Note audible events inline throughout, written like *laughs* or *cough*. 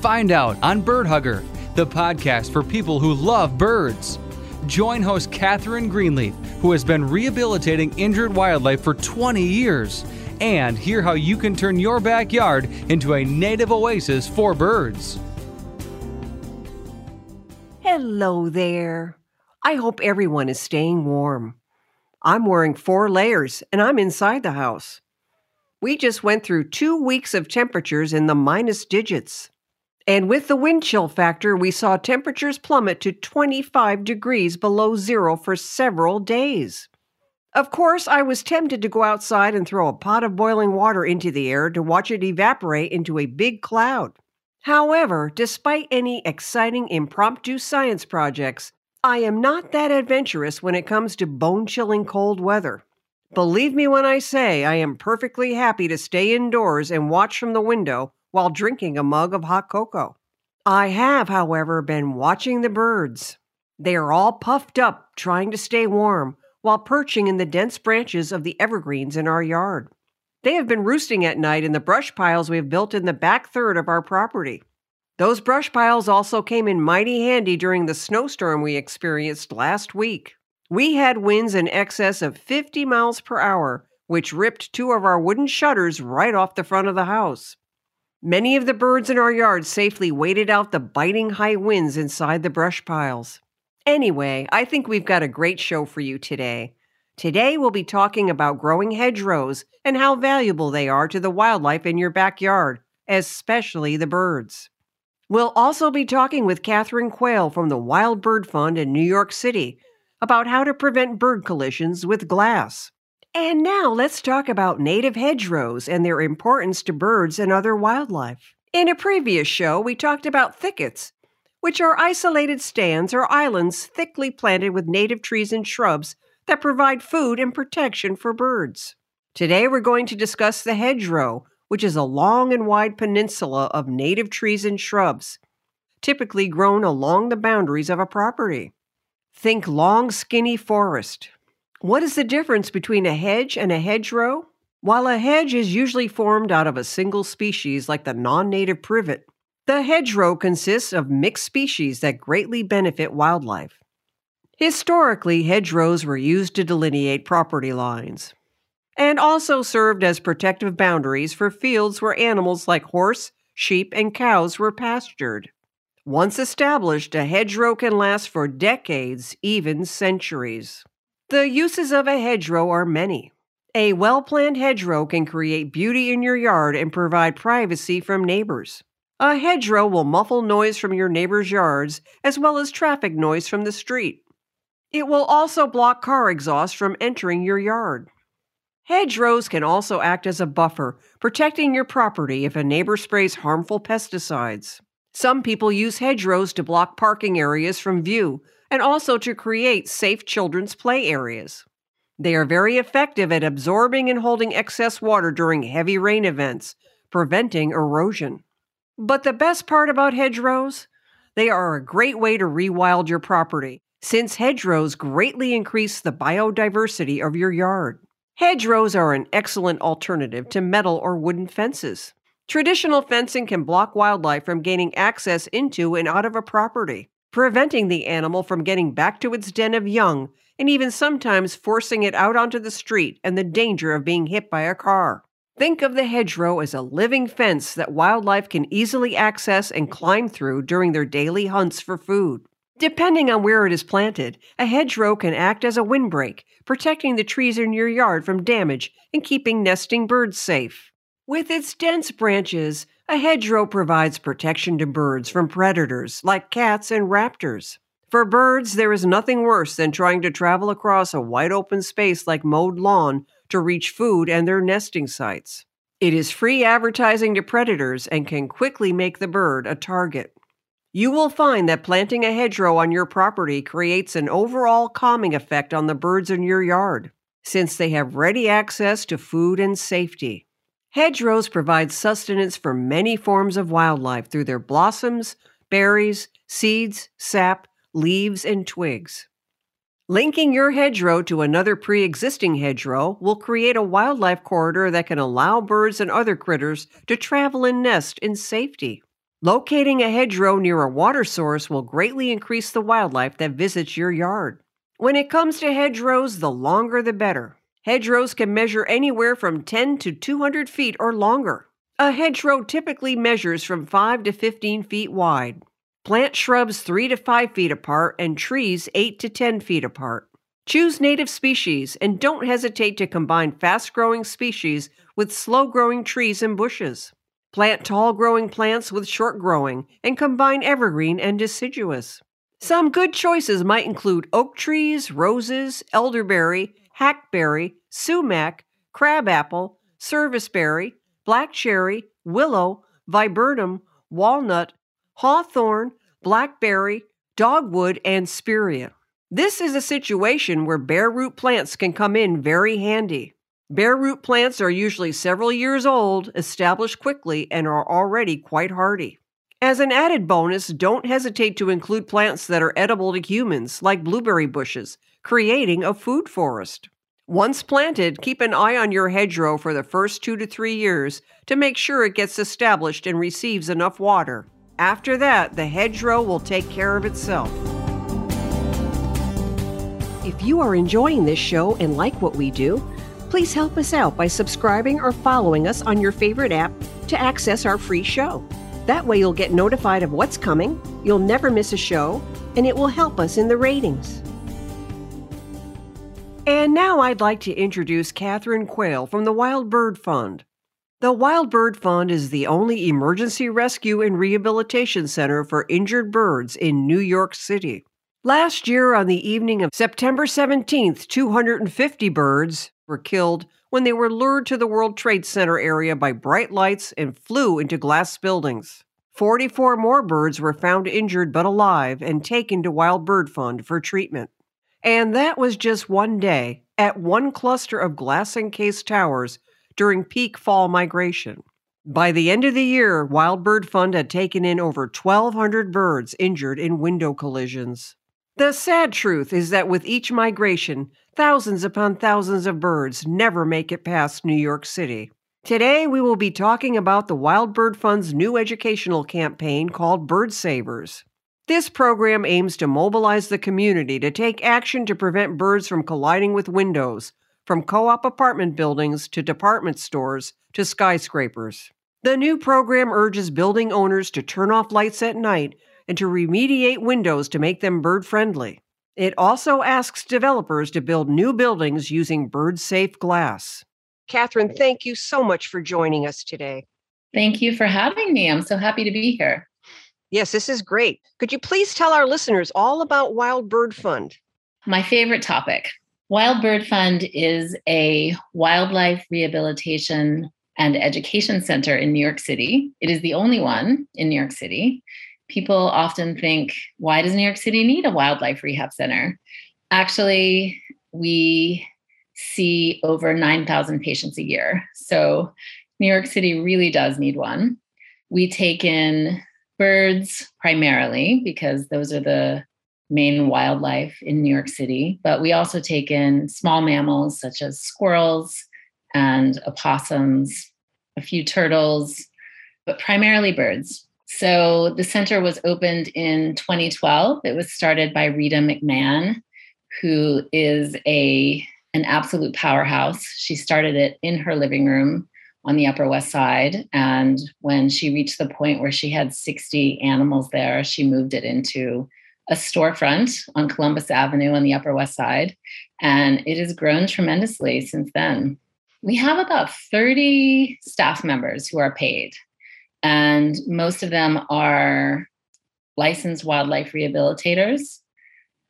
Find out on Bird Hugger, the podcast for people who love birds. Join host Catherine Greenleaf, who has been rehabilitating injured wildlife for 20 years, and hear how you can turn your backyard into a native oasis for birds. Hello there. I hope everyone is staying warm. I'm wearing four layers and I'm inside the house. We just went through two weeks of temperatures in the minus digits. And with the wind chill factor, we saw temperatures plummet to 25 degrees below zero for several days. Of course, I was tempted to go outside and throw a pot of boiling water into the air to watch it evaporate into a big cloud. However, despite any exciting impromptu science projects, I am not that adventurous when it comes to bone chilling cold weather. Believe me when I say I am perfectly happy to stay indoors and watch from the window while drinking a mug of hot cocoa. I have, however, been watching the birds. They are all puffed up, trying to stay warm, while perching in the dense branches of the evergreens in our yard. They have been roosting at night in the brush piles we have built in the back third of our property. Those brush piles also came in mighty handy during the snowstorm we experienced last week. We had winds in excess of 50 miles per hour, which ripped two of our wooden shutters right off the front of the house. Many of the birds in our yard safely waited out the biting high winds inside the brush piles. Anyway, I think we've got a great show for you today. Today we'll be talking about growing hedgerows and how valuable they are to the wildlife in your backyard, especially the birds. We'll also be talking with Catherine Quayle from the Wild Bird Fund in New York City about how to prevent bird collisions with glass. And now let's talk about native hedgerows and their importance to birds and other wildlife. In a previous show, we talked about thickets, which are isolated stands or islands thickly planted with native trees and shrubs that provide food and protection for birds. Today, we're going to discuss the hedgerow, which is a long and wide peninsula of native trees and shrubs, typically grown along the boundaries of a property. Think long, skinny forest. What is the difference between a hedge and a hedgerow? While a hedge is usually formed out of a single species like the non native privet, the hedgerow consists of mixed species that greatly benefit wildlife. Historically, hedgerows were used to delineate property lines and also served as protective boundaries for fields where animals like horse, sheep, and cows were pastured. Once established, a hedgerow can last for decades, even centuries. The uses of a hedgerow are many. A well planned hedgerow can create beauty in your yard and provide privacy from neighbors. A hedgerow will muffle noise from your neighbors' yards as well as traffic noise from the street. It will also block car exhaust from entering your yard. Hedgerows can also act as a buffer, protecting your property if a neighbor sprays harmful pesticides. Some people use hedgerows to block parking areas from view and also to create safe children's play areas. They are very effective at absorbing and holding excess water during heavy rain events, preventing erosion. But the best part about hedgerows? They are a great way to rewild your property, since hedgerows greatly increase the biodiversity of your yard. Hedgerows are an excellent alternative to metal or wooden fences. Traditional fencing can block wildlife from gaining access into and out of a property, preventing the animal from getting back to its den of young, and even sometimes forcing it out onto the street and the danger of being hit by a car. Think of the hedgerow as a living fence that wildlife can easily access and climb through during their daily hunts for food. Depending on where it is planted, a hedgerow can act as a windbreak, protecting the trees in your yard from damage and keeping nesting birds safe. With its dense branches, a hedgerow provides protection to birds from predators like cats and raptors. For birds, there is nothing worse than trying to travel across a wide open space like mowed lawn to reach food and their nesting sites. It is free advertising to predators and can quickly make the bird a target. You will find that planting a hedgerow on your property creates an overall calming effect on the birds in your yard, since they have ready access to food and safety. Hedgerows provide sustenance for many forms of wildlife through their blossoms, berries, seeds, sap, leaves, and twigs. Linking your hedgerow to another pre existing hedgerow will create a wildlife corridor that can allow birds and other critters to travel and nest in safety. Locating a hedgerow near a water source will greatly increase the wildlife that visits your yard. When it comes to hedgerows, the longer the better. Hedgerows can measure anywhere from 10 to 200 feet or longer. A hedgerow typically measures from 5 to 15 feet wide. Plant shrubs 3 to 5 feet apart and trees 8 to 10 feet apart. Choose native species and don't hesitate to combine fast growing species with slow growing trees and bushes. Plant tall growing plants with short growing and combine evergreen and deciduous. Some good choices might include oak trees, roses, elderberry, hackberry, sumac, crabapple, serviceberry, black cherry, willow, viburnum, walnut, hawthorn, blackberry, dogwood, and spirea. This is a situation where bare root plants can come in very handy. Bare root plants are usually several years old, established quickly, and are already quite hardy. As an added bonus, don't hesitate to include plants that are edible to humans, like blueberry bushes, creating a food forest. Once planted, keep an eye on your hedgerow for the first two to three years to make sure it gets established and receives enough water. After that, the hedgerow will take care of itself. If you are enjoying this show and like what we do, please help us out by subscribing or following us on your favorite app to access our free show. That way, you'll get notified of what's coming, you'll never miss a show, and it will help us in the ratings. And now I'd like to introduce Catherine Quayle from the Wild Bird Fund. The Wild Bird Fund is the only emergency rescue and rehabilitation center for injured birds in New York City. Last year, on the evening of September 17th, 250 birds were killed when they were lured to the World Trade Center area by bright lights and flew into glass buildings. 44 more birds were found injured but alive and taken to Wild Bird Fund for treatment. And that was just one day at one cluster of glass encased towers during peak fall migration. By the end of the year, Wild Bird Fund had taken in over 1,200 birds injured in window collisions. The sad truth is that with each migration, thousands upon thousands of birds never make it past New York City. Today, we will be talking about the Wild Bird Fund's new educational campaign called Bird Savers. This program aims to mobilize the community to take action to prevent birds from colliding with windows, from co op apartment buildings to department stores to skyscrapers. The new program urges building owners to turn off lights at night and to remediate windows to make them bird friendly. It also asks developers to build new buildings using bird safe glass. Catherine, thank you so much for joining us today. Thank you for having me. I'm so happy to be here. Yes, this is great. Could you please tell our listeners all about Wild Bird Fund? My favorite topic. Wild Bird Fund is a wildlife rehabilitation and education center in New York City. It is the only one in New York City. People often think, why does New York City need a wildlife rehab center? Actually, we see over 9,000 patients a year. So New York City really does need one. We take in birds primarily because those are the main wildlife in New York City, but we also take in small mammals such as squirrels and opossums, a few turtles, but primarily birds. So the center was opened in 2012. It was started by Rita McMahon, who is a an absolute powerhouse. She started it in her living room on the Upper West Side. And when she reached the point where she had 60 animals there, she moved it into a storefront on Columbus Avenue on the Upper West Side, and it has grown tremendously since then. We have about 30 staff members who are paid, and most of them are licensed wildlife rehabilitators.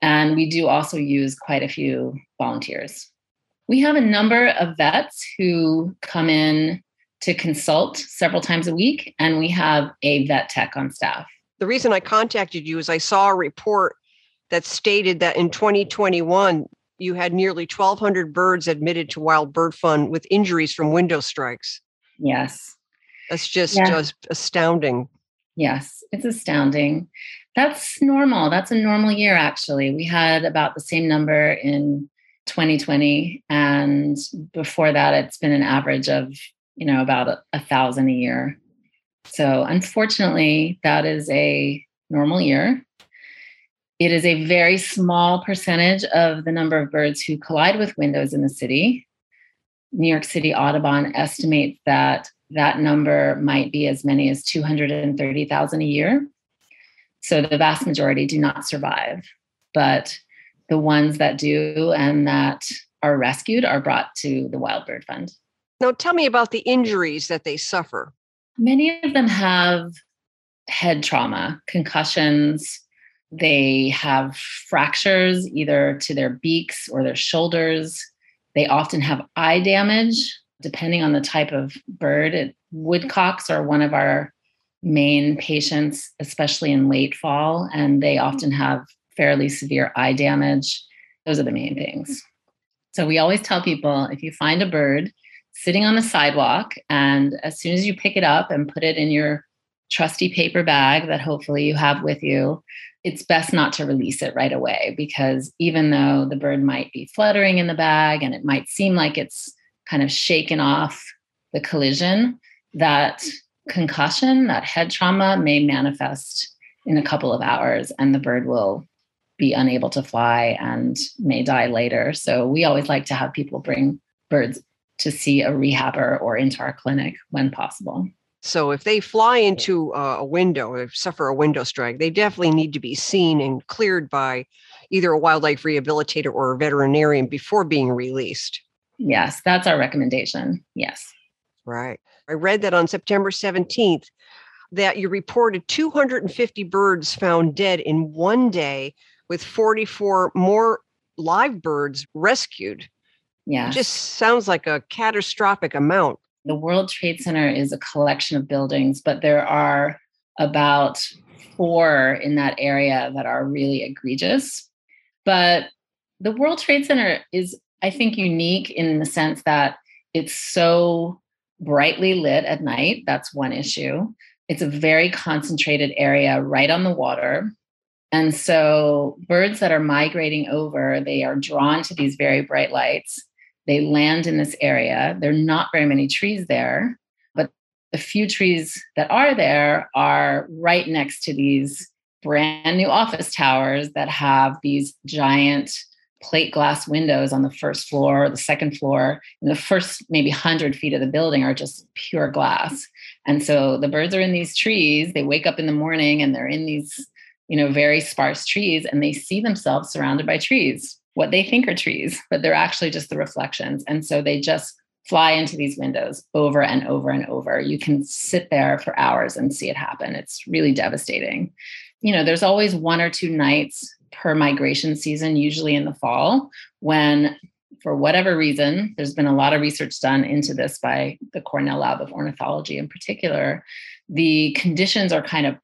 And we do also use quite a few volunteers. We have a number of vets who come in to consult several times a week, and we have a vet tech on staff. The reason I contacted you is I saw a report that stated that in 2021, you had nearly 1,200 birds admitted to Wild Bird Fund with injuries from window strikes. Yes. That's just, yeah. just astounding. Yes, it's astounding. That's normal. That's a normal year, actually. We had about the same number in 2020. And before that, it's been an average of, you know, about a, a thousand a year. So unfortunately, that is a normal year. It is a very small percentage of the number of birds who collide with windows in the city. New York City Audubon estimates that that number might be as many as 230,000 a year. So the vast majority do not survive, but the ones that do and that are rescued are brought to the Wild Bird Fund. Now, tell me about the injuries that they suffer. Many of them have head trauma, concussions. They have fractures either to their beaks or their shoulders. They often have eye damage, depending on the type of bird. Woodcocks are one of our main patients, especially in late fall, and they often have fairly severe eye damage. Those are the main things. So we always tell people if you find a bird sitting on the sidewalk, and as soon as you pick it up and put it in your trusty paper bag that hopefully you have with you, it's best not to release it right away because even though the bird might be fluttering in the bag and it might seem like it's kind of shaken off the collision, that concussion, that head trauma may manifest in a couple of hours and the bird will be unable to fly and may die later. So we always like to have people bring birds to see a rehabber or into our clinic when possible. So if they fly into a window, or suffer a window strike, they definitely need to be seen and cleared by either a wildlife rehabilitator or a veterinarian before being released. Yes, that's our recommendation. Yes. Right. I read that on September 17th that you reported 250 birds found dead in one day with 44 more live birds rescued. Yeah. It just sounds like a catastrophic amount. The World Trade Center is a collection of buildings, but there are about four in that area that are really egregious. But the World Trade Center is, I think, unique in the sense that it's so brightly lit at night. That's one issue. It's a very concentrated area right on the water. And so birds that are migrating over, they are drawn to these very bright lights. They land in this area. There are not very many trees there, but the few trees that are there are right next to these brand new office towers that have these giant plate glass windows on the first floor, the second floor, and the first maybe 100 feet of the building are just pure glass. And so the birds are in these trees. They wake up in the morning and they're in these, you know, very sparse trees and they see themselves surrounded by trees, what they think are trees, but they're actually just the reflections. And so they just fly into these windows over and over and over. You can sit there for hours and see it happen. It's really devastating. You know, there's always one or two nights per migration season, usually in the fall, when for whatever reason, there's been a lot of research done into this by the Cornell Lab of Ornithology in particular. The conditions are kind of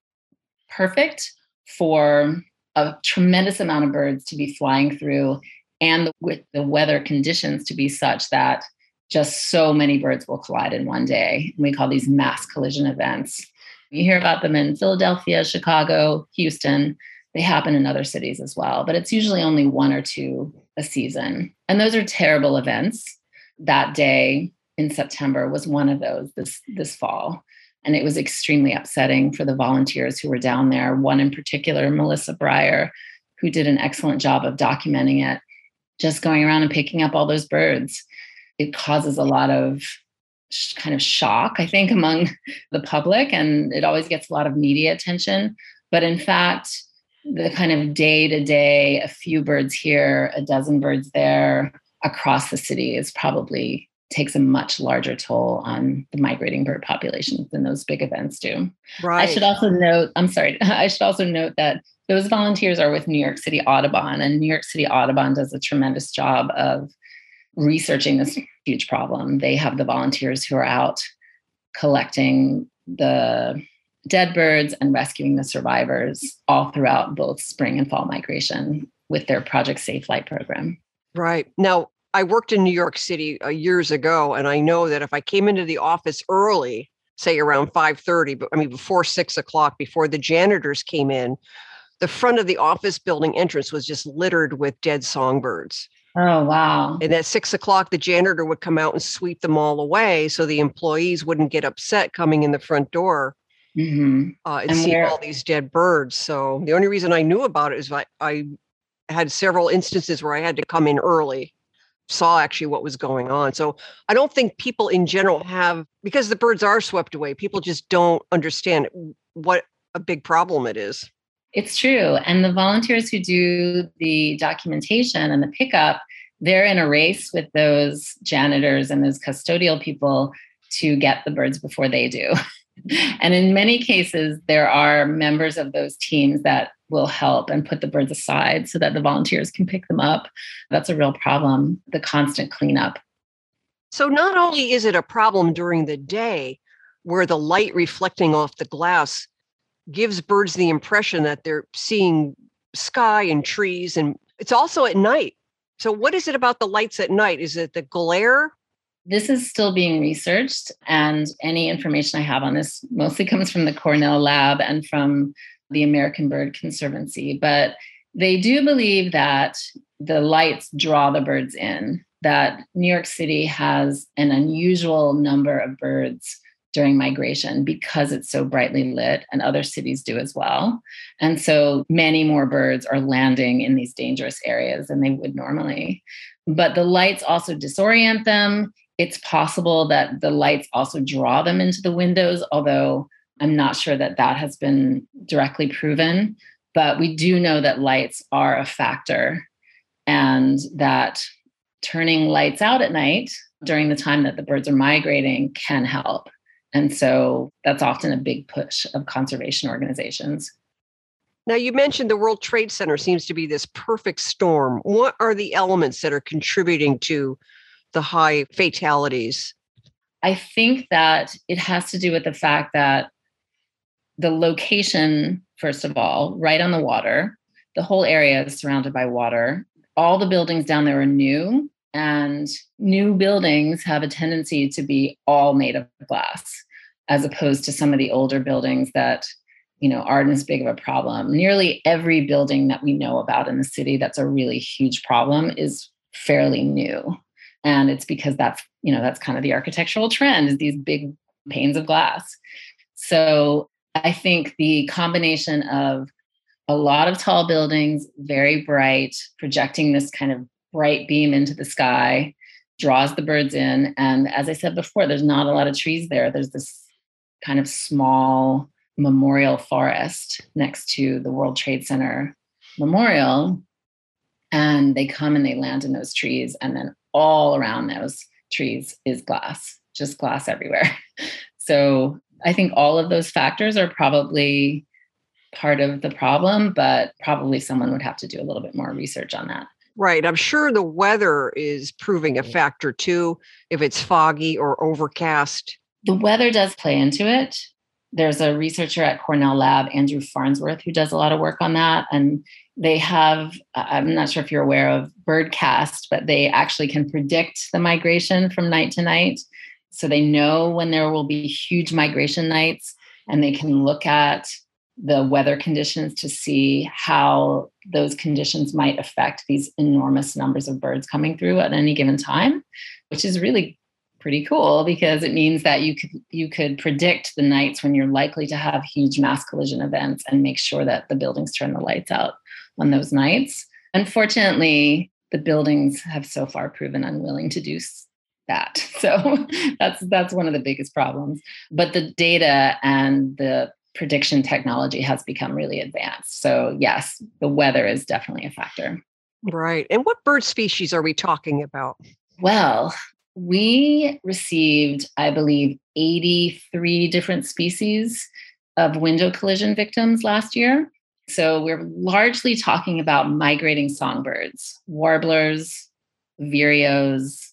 perfect for a tremendous amount of birds to be flying through and with the weather conditions to be such that just so many birds will collide in one day. We call these mass collision events. You hear about them in Philadelphia, Chicago, Houston they happen in other cities as well, but it's usually only one or two a season. And those are terrible events. That day in September was one of those this this fall. And it was extremely upsetting for the volunteers who were down there. One in particular, Melissa Breyer, who did an excellent job of documenting it, just going around and picking up all those birds. It causes a lot of kind of shock, I think, among the public, and it always gets a lot of media attention. But in fact, the kind of day to day, a few birds here, a dozen birds there across the city is probably takes a much larger toll on the migrating bird populations than those big events do. Right. I should also note, I'm sorry, *laughs* I should also note that those volunteers are with New York City Audubon, and New York City Audubon does a tremendous job of researching this huge problem. They have the volunteers who are out collecting the dead birds and rescuing the survivors all throughout both spring and fall migration with their Project Safe Flight program. Right. Now, I worked in New York City uh, years ago, and I know that if I came into the office early, say around 5.30, but I mean before six o'clock, before the janitors came in, the front of the office building entrance was just littered with dead songbirds. Oh, wow. And at six o'clock, the janitor would come out and sweep them all away so the employees wouldn't get upset coming in the front door mm-hmm. uh, and, and see all these dead birds. So the only reason I knew about it is I, I had several instances where I had to come in early, saw actually what was going on. So I don't think people in general have, because the birds are swept away, people just don't understand what a big problem it is. It's true. And the volunteers who do the documentation and the pickup, they're in a race with those janitors and those custodial people to get the birds before they do. *laughs* *laughs* and in many cases, there are members of those teams that will help and put the birds aside so that the volunteers can pick them up. That's a real problem, the constant cleanup. So, not only is it a problem during the day where the light reflecting off the glass gives birds the impression that they're seeing sky and trees and it's also at night so what is it about the lights at night is it the glare this is still being researched and any information i have on this mostly comes from the cornell lab and from the american bird conservancy but they do believe that the lights draw the birds in that new york city has an unusual number of birds during migration because it's so brightly lit, and other cities do as well. And so many more birds are landing in these dangerous areas than they would normally. But the lights also disorient them. It's possible that the lights also draw them into the windows, although I'm not sure that that has been directly proven. But we do know that lights are a factor and that turning lights out at night during the time that the birds are migrating can help. And so that's often a big push of conservation organizations. Now, you mentioned the World Trade Center seems to be this perfect storm. What are the elements that are contributing to the high fatalities? I think that it has to do with the fact that the location, first of all, right on the water, the whole area is surrounded by water. All the buildings down there are new and new buildings have a tendency to be all made of glass as opposed to some of the older buildings that you know aren't as big of a problem nearly every building that we know about in the city that's a really huge problem is fairly new and it's because that's you know that's kind of the architectural trend is these big panes of glass so i think the combination of a lot of tall buildings very bright projecting this kind of bright beam into the sky, draws the birds in. And as I said before, there's not a lot of trees there. There's this kind of small memorial forest next to the World Trade Center memorial. And they come and they land in those trees. And then all around those trees is glass, just glass everywhere. *laughs* so I think all of those factors are probably part of the problem, but probably someone would have to do a little bit more research on that. Right. I'm sure the weather is proving a factor too, if it's foggy or overcast. The weather does play into it. There's a researcher at Cornell Lab, Andrew Farnsworth, who does a lot of work on that. And they have, I'm not sure if you're aware of Birdcast, but they actually can predict the migration from night to night. So they know when there will be huge migration nights and they can look at the weather conditions to see how those conditions might affect these enormous numbers of birds coming through at any given time, which is really pretty cool because it means that you could you could predict the nights when you're likely to have huge mass collision events and make sure that the buildings turn the lights out on those nights. Unfortunately, the buildings have so far proven unwilling to do that. *laughs* So that's that's one of the biggest problems. But the data and the prediction technology has become really advanced. So, yes, the weather is definitely a factor. Right. And what bird species are we talking about? Well, we received, I believe, 83 different species of window collision victims last year. So, we're largely talking about migrating songbirds, warblers, vireos,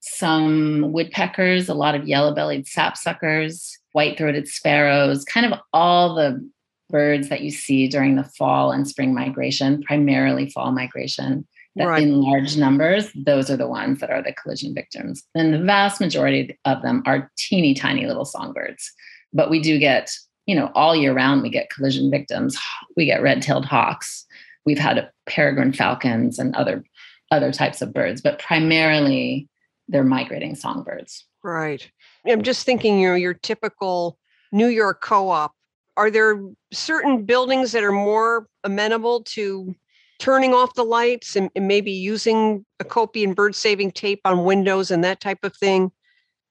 some woodpeckers, a lot of yellow bellied sapsuckers, white throated sparrows, kind of all the birds that you see during the fall and spring migration, primarily fall migration, that right. in large numbers, those are the ones that are the collision victims. And the vast majority of them are teeny tiny little songbirds. But we do get, you know, all year round, we get collision victims. We get red tailed hawks. We've had peregrine falcons and other other types of birds, but primarily they're migrating songbirds. Right. I'm just thinking, you know, your typical New York co-op. Are there certain buildings that are more amenable to turning off the lights and, and maybe using Acopian bird saving tape on windows and that type of thing?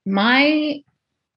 My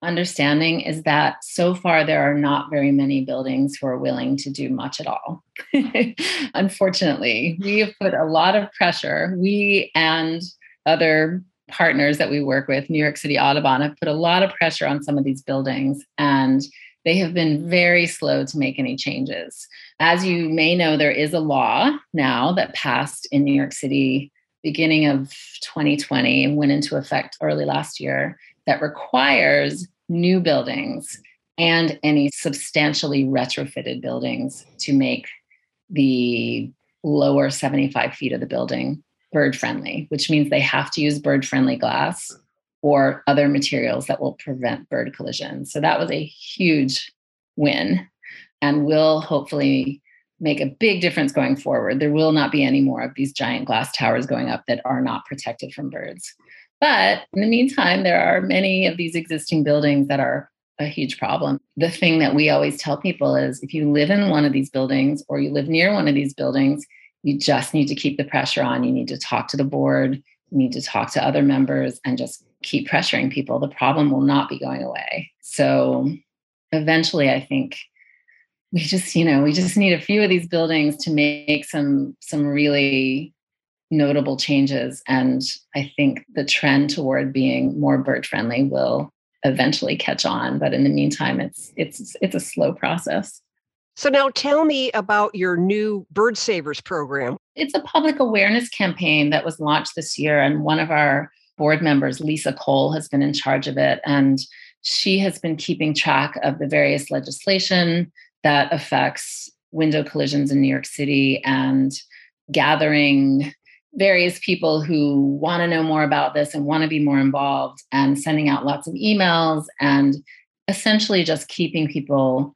understanding is that so far there are not very many buildings who are willing to do much at all. *laughs* Unfortunately, we have put a lot of pressure, we and other partners that we work with, New York City Audubon, have put a lot of pressure on some of these buildings and they have been very slow to make any changes. As you may know, there is a law now that passed in New York City beginning of 2020 and went into effect early last year that requires new buildings and any substantially retrofitted buildings to make the lower 75 feet of the building bird friendly, which means they have to use bird friendly glass or other materials that will prevent bird collisions. So that was a huge win and will hopefully make a big difference going forward. There will not be any more of these giant glass towers going up that are not protected from birds. But in the meantime, there are many of these existing buildings that are a huge problem. The thing that we always tell people is if you live in one of these buildings or you live near one of these buildings, you just need to keep the pressure on. You need to talk to the board, you need to talk to other members and just keep pressuring people. The problem will not be going away. So eventually, I think we just you know we just need a few of these buildings to make some some really notable changes and i think the trend toward being more bird friendly will eventually catch on but in the meantime it's it's it's a slow process. So now tell me about your new bird savers program. It's a public awareness campaign that was launched this year and one of our board members lisa cole has been in charge of it and she has been keeping track of the various legislation that affects window collisions in New York City and gathering various people who want to know more about this and want to be more involved and sending out lots of emails and essentially just keeping people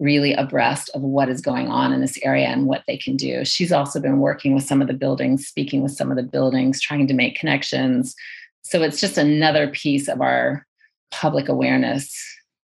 really abreast of what is going on in this area and what they can do. She's also been working with some of the buildings, speaking with some of the buildings, trying to make connections. So it's just another piece of our public awareness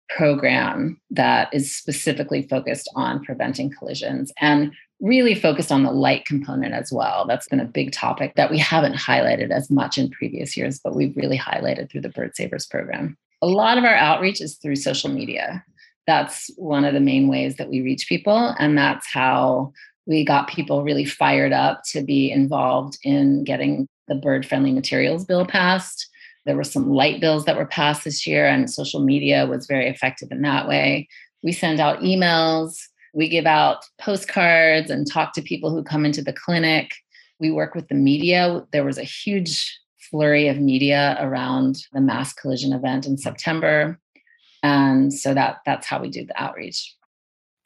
program that is specifically focused on preventing collisions and really focused on the light component as well. That's been a big topic that we haven't highlighted as much in previous years, but we've really highlighted through the Bird Savers program. A lot of our outreach is through social media. That's one of the main ways that we reach people. And that's how we got people really fired up to be involved in getting the bird friendly materials bill passed there were some light bills that were passed this year, and social media was very effective in that way. We send out emails, we give out postcards and talk to people who come into the clinic. We work with the media. There was a huge flurry of media around the mass collision event in September. And so that that's how we do the outreach.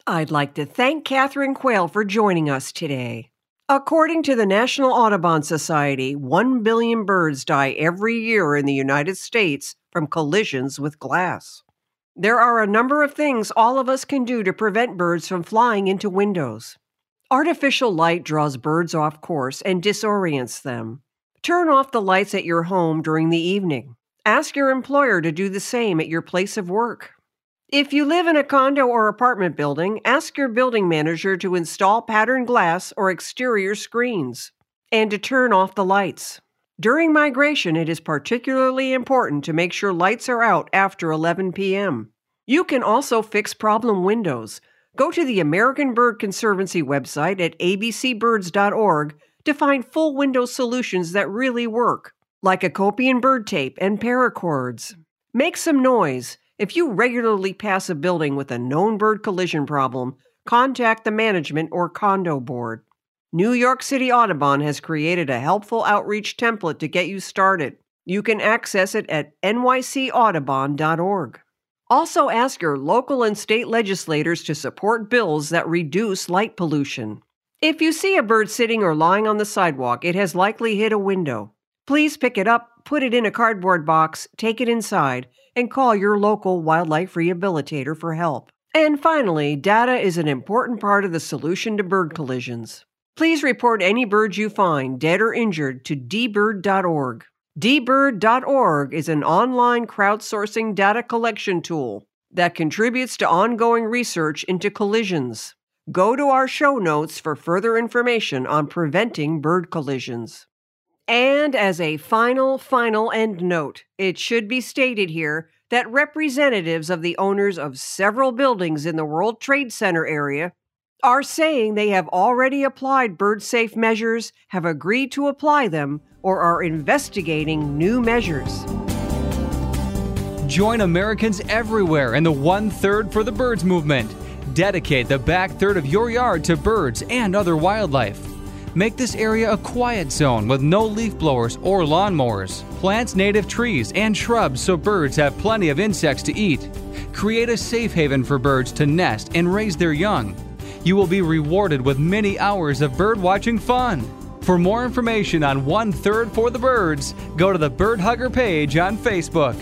I'd like to thank Catherine Quayle for joining us today. According to the National Audubon Society, 1 billion birds die every year in the United States from collisions with glass. There are a number of things all of us can do to prevent birds from flying into windows. Artificial light draws birds off course and disorients them. Turn off the lights at your home during the evening. Ask your employer to do the same at your place of work. If you live in a condo or apartment building, ask your building manager to install patterned glass or exterior screens and to turn off the lights. During migration, it is particularly important to make sure lights are out after 11 p.m. You can also fix problem windows. Go to the American Bird Conservancy website at abcbirds.org to find full window solutions that really work, like Acopian bird tape and paracords. Make some noise. If you regularly pass a building with a known bird collision problem, contact the management or condo board. New York City Audubon has created a helpful outreach template to get you started. You can access it at nycaudubon.org. Also, ask your local and state legislators to support bills that reduce light pollution. If you see a bird sitting or lying on the sidewalk, it has likely hit a window. Please pick it up, put it in a cardboard box, take it inside, and call your local wildlife rehabilitator for help. And finally, data is an important part of the solution to bird collisions. Please report any birds you find, dead or injured, to dbird.org. dbird.org is an online crowdsourcing data collection tool that contributes to ongoing research into collisions. Go to our show notes for further information on preventing bird collisions. And as a final, final end note, it should be stated here that representatives of the owners of several buildings in the World Trade Center area are saying they have already applied bird safe measures, have agreed to apply them, or are investigating new measures. Join Americans everywhere in the One Third for the Birds movement. Dedicate the back third of your yard to birds and other wildlife. Make this area a quiet zone with no leaf blowers or lawnmowers. Plant native trees and shrubs so birds have plenty of insects to eat. Create a safe haven for birds to nest and raise their young. You will be rewarded with many hours of bird watching fun. For more information on One Third for the Birds, go to the Bird Hugger page on Facebook.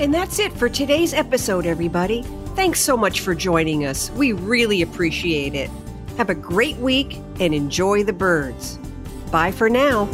And that's it for today's episode, everybody. Thanks so much for joining us. We really appreciate it. Have a great week and enjoy the birds. Bye for now.